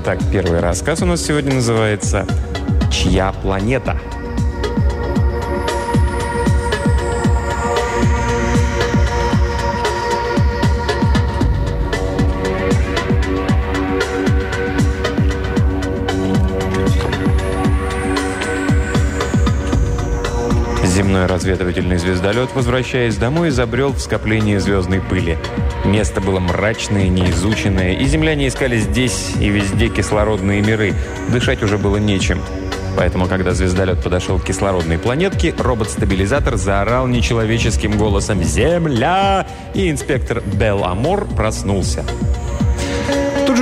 Итак, первый рассказ у нас сегодня называется «Чья планета?». Земной разведывательный звездолет, возвращаясь домой, забрел в скопление звездной пыли. Место было мрачное, неизученное, и земляне искали здесь и везде кислородные миры. Дышать уже было нечем. Поэтому, когда звездолет подошел к кислородной планетке, робот-стабилизатор заорал нечеловеческим голосом «Земля!» и инспектор Белл Амор проснулся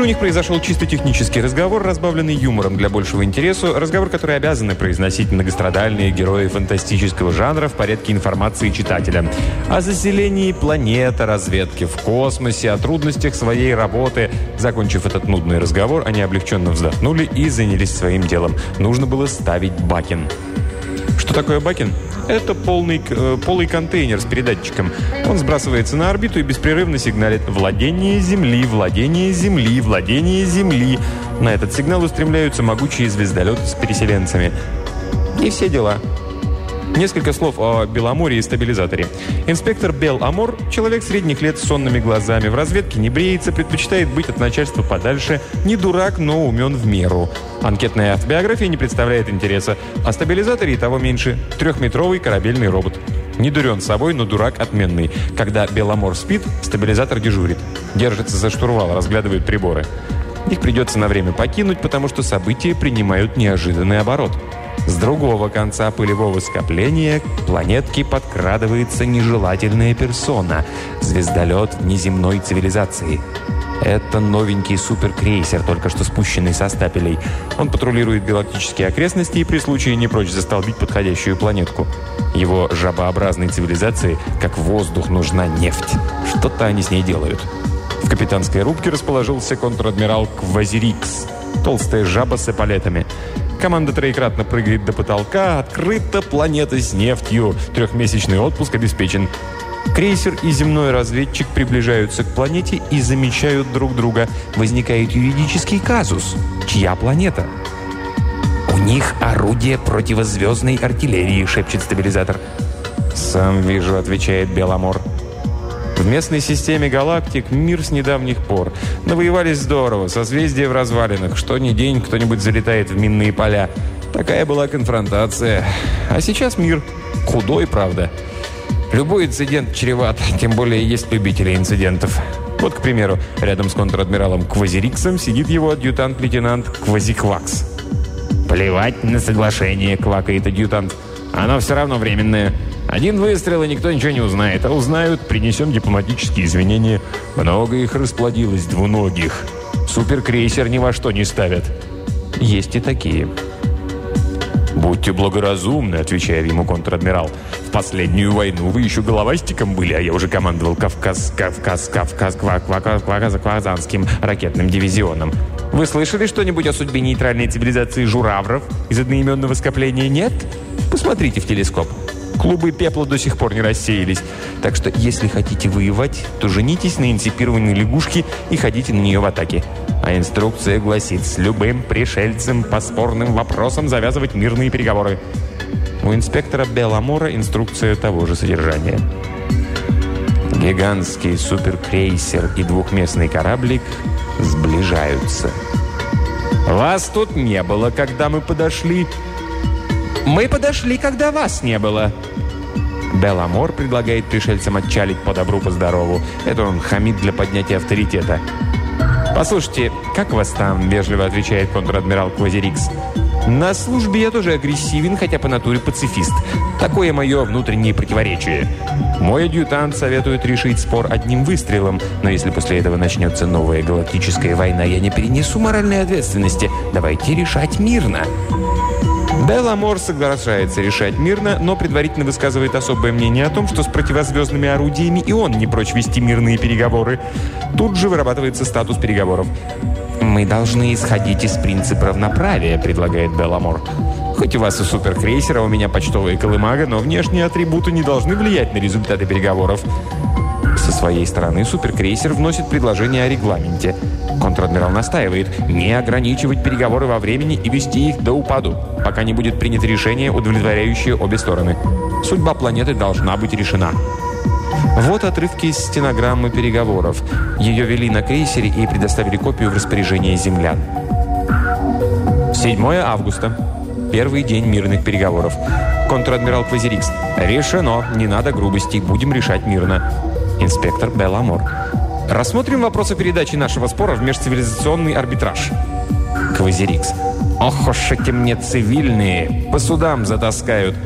них произошел чисто технический разговор, разбавленный юмором для большего интереса, разговор, который обязаны произносить многострадальные герои фантастического жанра в порядке информации читателя. О заселении планеты, разведке в космосе, о трудностях своей работы. Закончив этот нудный разговор, они облегченно вздохнули и занялись своим делом. Нужно было ставить бакин. Что такое бакин? Это полный, э, полый контейнер с передатчиком. Он сбрасывается на орбиту и беспрерывно сигналит «Владение Земли, владение Земли, владение Земли». На этот сигнал устремляются могучие звездолеты с переселенцами. И все дела. Несколько слов о Беломоре и стабилизаторе. Инспектор Бел Амор, человек средних лет с сонными глазами, в разведке не бреется, предпочитает быть от начальства подальше, не дурак, но умен в меру. Анкетная автобиография не представляет интереса. О стабилизаторе и того меньше. Трехметровый корабельный робот. Не дурен собой, но дурак отменный. Когда Беломор спит, стабилизатор дежурит. Держится за штурвал, разглядывает приборы. Их придется на время покинуть, потому что события принимают неожиданный оборот. С другого конца пылевого скопления к планетке подкрадывается нежелательная персона – звездолет внеземной цивилизации. Это новенький суперкрейсер, только что спущенный со стапелей. Он патрулирует галактические окрестности и при случае не прочь застолбить подходящую планетку. Его жабообразной цивилизации, как воздух, нужна нефть. Что-то они с ней делают. В капитанской рубке расположился контр-адмирал Квазирикс. Толстая жаба с эполетами. Команда троекратно прыгает до потолка. Открыта планета с нефтью. Трехмесячный отпуск обеспечен. Крейсер и земной разведчик приближаются к планете и замечают друг друга. Возникает юридический казус. Чья планета? «У них орудие противозвездной артиллерии», — шепчет стабилизатор. «Сам вижу», — отвечает Беломор. В местной системе галактик мир с недавних пор. Навоевались здорово, созвездия в развалинах. Что ни день кто-нибудь залетает в минные поля. Такая была конфронтация. А сейчас мир. Худой, правда. Любой инцидент чреват, тем более есть любители инцидентов. Вот, к примеру, рядом с контр-адмиралом Квазириксом сидит его адъютант-лейтенант Квазиквакс. «Плевать на соглашение», — квакает адъютант. «Оно все равно временное». Один выстрел, и никто ничего не узнает. А узнают, принесем дипломатические извинения. Много их расплодилось, двуногих. Суперкрейсер ни во что не ставят. Есть и такие. «Будьте благоразумны», — отвечает ему контр-адмирал. «В последнюю войну вы еще головастиком были, а я уже командовал Кавказ, Кавказ, Кавказ, Квазанским ракетным дивизионом. Вы слышали что-нибудь о судьбе нейтральной цивилизации журавров из одноименного скопления? Нет? Посмотрите в телескоп». Клубы пепла до сих пор не рассеялись. Так что, если хотите воевать, то женитесь на инципированной лягушке и ходите на нее в атаке. А инструкция гласит, с любым пришельцем по спорным вопросам завязывать мирные переговоры. У инспектора Беламора инструкция того же содержания. Гигантский суперкрейсер и двухместный кораблик сближаются. «Вас тут не было, когда мы подошли», «Мы подошли, когда вас не было». Беламор предлагает пришельцам отчалить по добру, по здорову. Это он хамит для поднятия авторитета. «Послушайте, как вас там?» – вежливо отвечает контр-адмирал Квазирикс. «На службе я тоже агрессивен, хотя по натуре пацифист. Такое мое внутреннее противоречие. Мой адъютант советует решить спор одним выстрелом, но если после этого начнется новая галактическая война, я не перенесу моральной ответственности. Давайте решать мирно». Бел Амор соглашается решать мирно, но предварительно высказывает особое мнение о том, что с противозвездными орудиями и он не прочь вести мирные переговоры. Тут же вырабатывается статус переговоров. «Мы должны исходить из принципа равноправия», — предлагает Бел Амор. «Хоть у вас и суперкрейсер, а у меня почтовая колымага, но внешние атрибуты не должны влиять на результаты переговоров». Со своей стороны суперкрейсер вносит предложение о регламенте. Контр-адмирал настаивает не ограничивать переговоры во времени и вести их до упаду, пока не будет принято решение, удовлетворяющее обе стороны. Судьба планеты должна быть решена. Вот отрывки из стенограммы переговоров. Ее вели на крейсере и предоставили копию в распоряжение землян. 7 августа. Первый день мирных переговоров. Контр-адмирал Квазирикс. Решено. Не надо грубостей. Будем решать мирно. Инспектор Бел Амор. Рассмотрим вопрос о передаче нашего спора в межцивилизационный арбитраж. Квазирикс. Ох уж эти мне цивильные. По судам затаскают.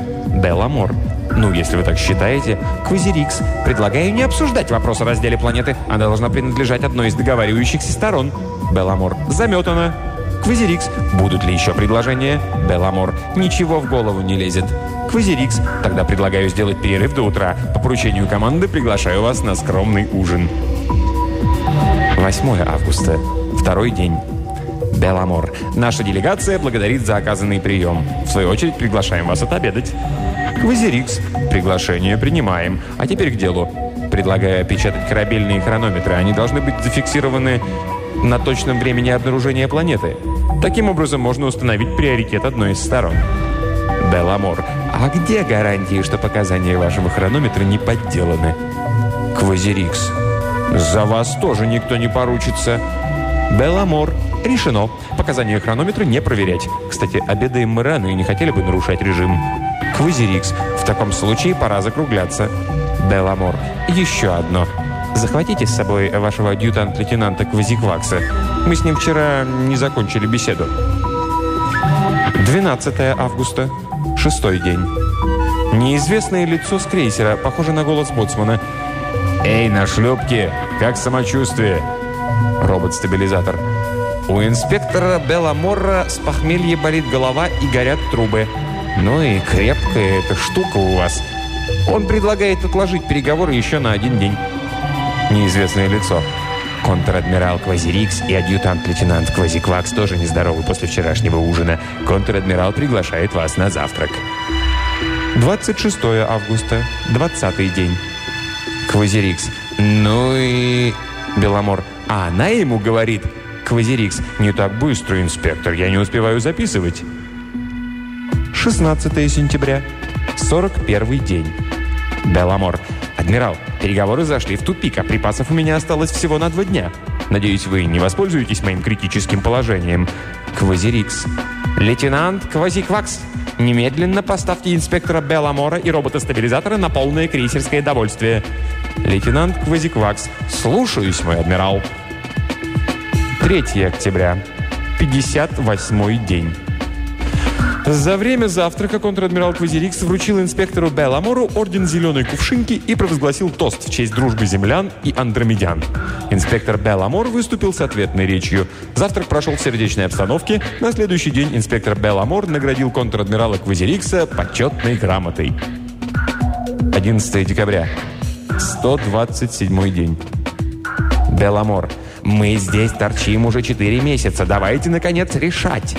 Бел Амор. Ну, если вы так считаете. Квазирикс. Предлагаю не обсуждать вопрос о разделе планеты. Она должна принадлежать одной из договаривающихся сторон. Бел Амор. Заметано. Квазирикс. Будут ли еще предложения? Бел Амор. Ничего в голову не лезет. Квазирикс. Тогда предлагаю сделать перерыв до утра. По поручению команды приглашаю вас на скромный ужин. 8 августа. Второй день. Бел Амор. Наша делегация благодарит за оказанный прием. В свою очередь приглашаем вас отобедать. Квазирикс. Приглашение принимаем. А теперь к делу. Предлагаю опечатать корабельные хронометры. Они должны быть зафиксированы на точном времени обнаружения планеты. Таким образом, можно установить приоритет одной из сторон. Бел Амор. А где гарантии, что показания вашего хронометра не подделаны? Квазирикс. За вас тоже никто не поручится. Бел Амор. Решено. Показания хронометра не проверять. Кстати, обедаем мы рано и не хотели бы нарушать режим. Квазирикс. В таком случае пора закругляться. Бел Амор. Еще одно. Захватите с собой вашего адъютант-лейтенанта Квазиквакса. Мы с ним вчера не закончили беседу. 12 августа. Шестой день. Неизвестное лицо с крейсера, похоже на голос боцмана. «Эй, на шлюпке! Как самочувствие?» Робот-стабилизатор. У инспектора Белла Морра с похмелья болит голова и горят трубы. Ну и крепкая эта штука у вас. Он предлагает отложить переговоры еще на один день. Неизвестное лицо. Контр-адмирал Квазирикс и адъютант-лейтенант Квазиквакс тоже нездоровы после вчерашнего ужина. Контр-адмирал приглашает вас на завтрак. 26 августа, 20 день. Квазирикс. Ну и... Беломор. А она ему говорит. Квазирикс. Не так быстро, инспектор, я не успеваю записывать. 16 сентября, 41 день. Беломор. «Адмирал, переговоры зашли в тупик, а припасов у меня осталось всего на два дня. Надеюсь, вы не воспользуетесь моим критическим положением». Квазирикс. «Лейтенант Квазиквакс, немедленно поставьте инспектора Белламора и робота-стабилизатора на полное крейсерское довольствие». Лейтенант Квазиквакс. «Слушаюсь, мой адмирал». 3 октября. 58 день. За время завтрака контр-адмирал Квазирикс вручил инспектору Белламору орден зеленой кувшинки и провозгласил тост в честь дружбы землян и андромедян. Инспектор Бел Амор выступил с ответной речью. Завтрак прошел в сердечной обстановке. На следующий день инспектор Бел Амор наградил контр-адмирала Квазирикса почетной грамотой. 11 декабря. 127 день. Бел Амор. «Мы здесь торчим уже 4 месяца. Давайте, наконец, решать».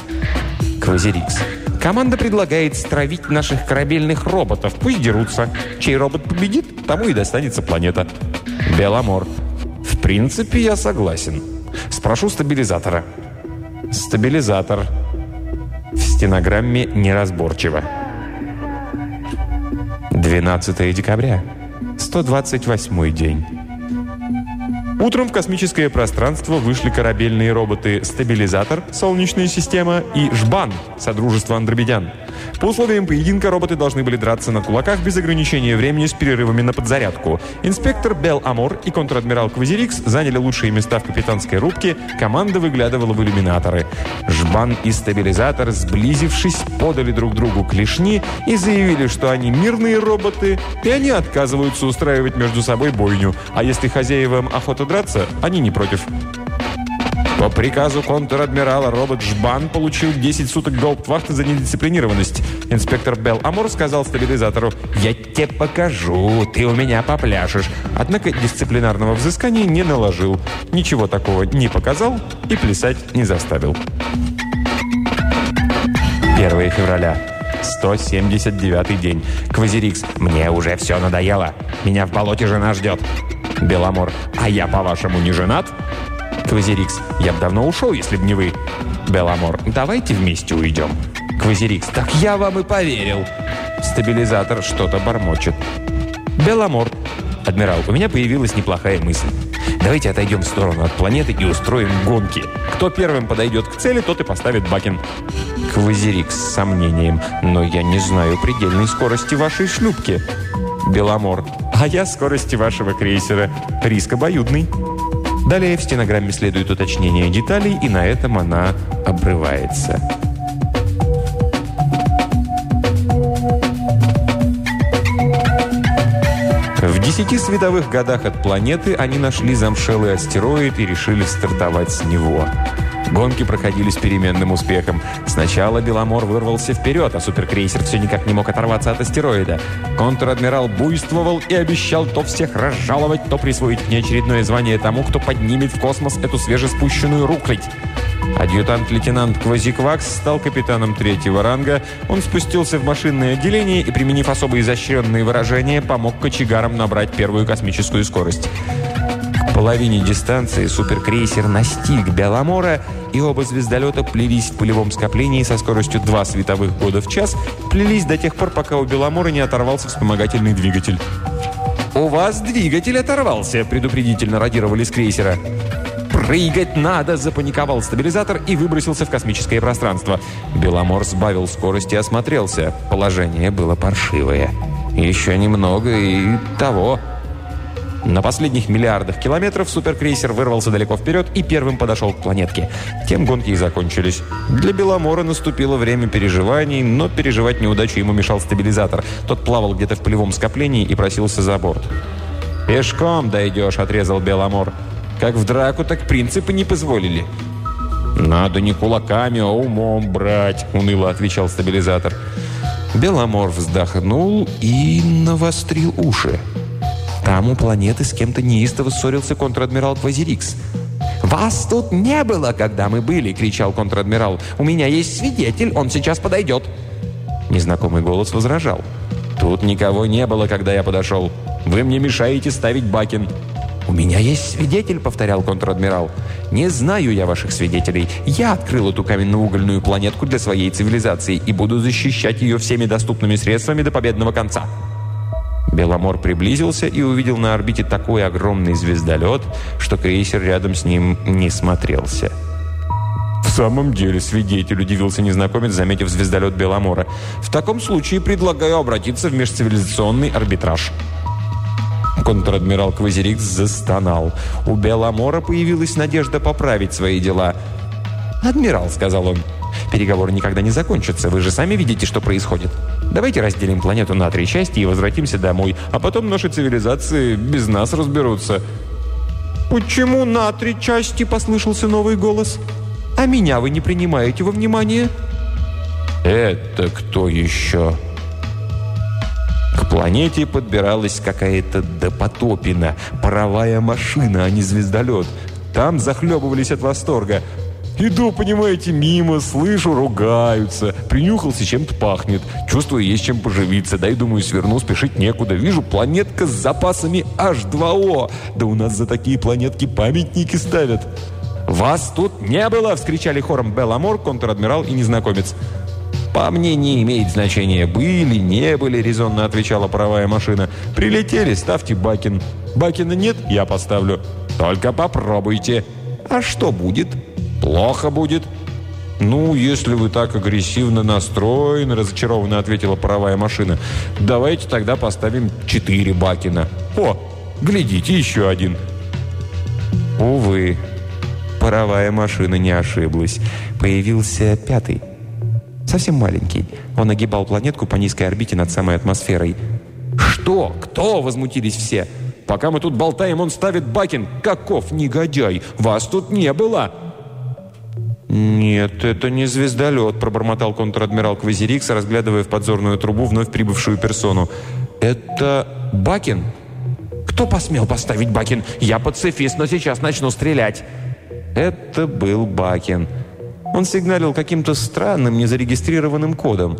Квазирикс. Команда предлагает стравить наших корабельных роботов. Пусть дерутся. Чей робот победит, тому и достанется планета. Беломор. В принципе, я согласен. Спрошу стабилизатора. Стабилизатор. В стенограмме неразборчиво. 12 декабря. 128 день. Утром в космическое пространство вышли корабельные роботы «Стабилизатор», «Солнечная система» и «Жбан», Содружество андробедян. По условиям поединка роботы должны были драться на кулаках без ограничения времени с перерывами на подзарядку. Инспектор Белл Амор и контр-адмирал Квазирикс заняли лучшие места в капитанской рубке, команда выглядывала в иллюминаторы. Жбан и Стабилизатор, сблизившись, подали друг другу клешни и заявили, что они мирные роботы, и они отказываются устраивать между собой бойню. А если хозяевам охота драться, они не против. По приказу контр-адмирала робот Жбан получил 10 суток гауптвахты за недисциплинированность. Инспектор Белл Амур сказал стабилизатору «Я тебе покажу, ты у меня попляшешь». Однако дисциплинарного взыскания не наложил. Ничего такого не показал и плясать не заставил. 1 февраля. 179 день. Квазирикс. Мне уже все надоело. Меня в болоте жена ждет. Бел Амор. А я, по-вашему, не женат? Квазирикс. «Я бы давно ушел, если бы не вы». Бел Амор. «Давайте вместе уйдем». Квазирикс. «Так я вам и поверил». Стабилизатор что-то бормочет. Бел Амор. «Адмирал, у меня появилась неплохая мысль. Давайте отойдем в сторону от планеты и устроим гонки. Кто первым подойдет к цели, тот и поставит бакен». Квазирикс с сомнением. «Но я не знаю предельной скорости вашей шлюпки». Беломор. «А я скорости вашего крейсера. Риск обоюдный». Далее в стенограмме следует уточнение деталей, и на этом она обрывается. В десяти световых годах от планеты они нашли замшелый астероид и решили стартовать с него. Гонки проходили с переменным успехом. Сначала Беломор вырвался вперед, а суперкрейсер все никак не мог оторваться от астероида. Контр-адмирал буйствовал и обещал то всех разжаловать, то присвоить неочередное звание тому, кто поднимет в космос эту свежеспущенную рухлядь. Адъютант-лейтенант Квазиквакс стал капитаном третьего ранга. Он спустился в машинное отделение и, применив особо изощренные выражения, помог кочегарам набрать первую космическую скорость. Половине дистанции суперкрейсер настиг Беломора, и оба звездолета плелись в пылевом скоплении со скоростью 2 световых года в час, плелись до тех пор, пока у Беломора не оторвался вспомогательный двигатель. «У вас двигатель оторвался», – предупредительно радировали с крейсера. «Прыгать надо!» – запаниковал стабилизатор и выбросился в космическое пространство. Беломор сбавил скорость и осмотрелся. Положение было паршивое. Еще немного и того. На последних миллиардах километров суперкрейсер вырвался далеко вперед и первым подошел к планетке. Тем гонки и закончились. Для Беломора наступило время переживаний, но переживать неудачу ему мешал стабилизатор. Тот плавал где-то в полевом скоплении и просился за борт. «Пешком дойдешь», — отрезал Беломор. «Как в драку, так принципы не позволили». «Надо не кулаками, а умом брать», — уныло отвечал стабилизатор. Беломор вздохнул и навострил уши. Там у планеты с кем-то неистово ссорился контр-адмирал Квазирикс. «Вас тут не было, когда мы были!» — кричал контр-адмирал. «У меня есть свидетель, он сейчас подойдет!» Незнакомый голос возражал. «Тут никого не было, когда я подошел. Вы мне мешаете ставить Бакин». «У меня есть свидетель», — повторял контр-адмирал. «Не знаю я ваших свидетелей. Я открыл эту каменно-угольную планетку для своей цивилизации и буду защищать ее всеми доступными средствами до победного конца». Беломор приблизился и увидел на орбите такой огромный звездолет, что крейсер рядом с ним не смотрелся. «В самом деле, свидетель», — удивился незнакомец, заметив звездолет Беломора. «В таком случае предлагаю обратиться в межцивилизационный арбитраж». Контр-адмирал Квазирикс застонал. У Беломора появилась надежда поправить свои дела. «Адмирал», — сказал он, — «переговоры никогда не закончатся. Вы же сами видите, что происходит». Давайте разделим планету на три части и возвратимся домой, а потом наши цивилизации без нас разберутся». «Почему на три части?» – послышался новый голос. «А меня вы не принимаете во внимание?» «Это кто еще?» К планете подбиралась какая-то допотопина, паровая машина, а не звездолет. Там захлебывались от восторга. Иду, понимаете, мимо, слышу, ругаются. Принюхался, чем-то пахнет. Чувствую, есть чем поживиться. Дай, думаю, сверну, спешить некуда. Вижу, планетка с запасами H2O. Да у нас за такие планетки памятники ставят. «Вас тут не было!» – вскричали хором Белламор, контр-адмирал и незнакомец. «По мне не имеет значения, были, не были», – резонно отвечала паровая машина. «Прилетели, ставьте бакен. Бакена нет, я поставлю. Только попробуйте. А что будет?» «Плохо будет». «Ну, если вы так агрессивно настроены», – разочарованно ответила паровая машина, – «давайте тогда поставим четыре бакена». «О, глядите, еще один». Увы, паровая машина не ошиблась. Появился пятый. Совсем маленький. Он огибал планетку по низкой орбите над самой атмосферой. «Что? Кто?» – возмутились все. «Пока мы тут болтаем, он ставит Бакин. Каков негодяй! Вас тут не было!» «Нет, это не звездолет», – пробормотал контр-адмирал Квазирикс, разглядывая в подзорную трубу вновь прибывшую персону. «Это Бакин?» «Кто посмел поставить Бакин? Я пацифист, но сейчас начну стрелять». Это был Бакин. Он сигналил каким-то странным, незарегистрированным кодом.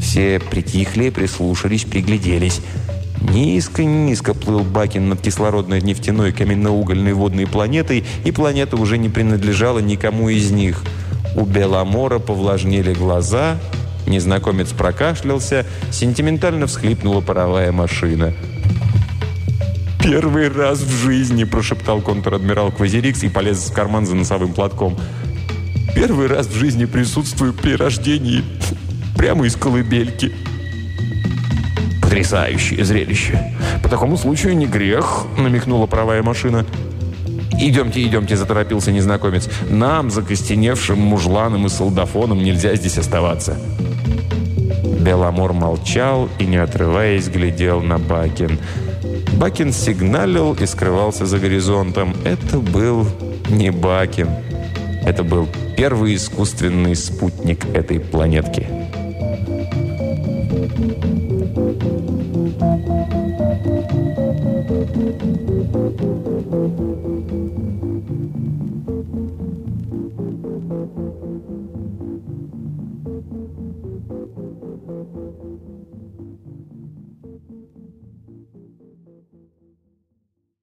Все притихли, прислушались, пригляделись. Низко-низко плыл Бакин над кислородной нефтяной каменноугольной водной планетой, и планета уже не принадлежала никому из них. У Беломора повлажнели глаза, незнакомец прокашлялся, сентиментально всхлипнула паровая машина. «Первый раз в жизни!» – прошептал контр-адмирал Квазирикс и полез в карман за носовым платком. «Первый раз в жизни присутствую при рождении прямо из колыбельки!» «Потрясающее зрелище! По такому случаю не грех!» – намекнула правая машина. «Идемте, идемте», – заторопился незнакомец. «Нам, закостеневшим мужланом и солдафоном, нельзя здесь оставаться». Беломор молчал и, не отрываясь, глядел на Бакин. Бакин сигналил и скрывался за горизонтом. Это был не Бакин. Это был первый искусственный спутник этой планетки.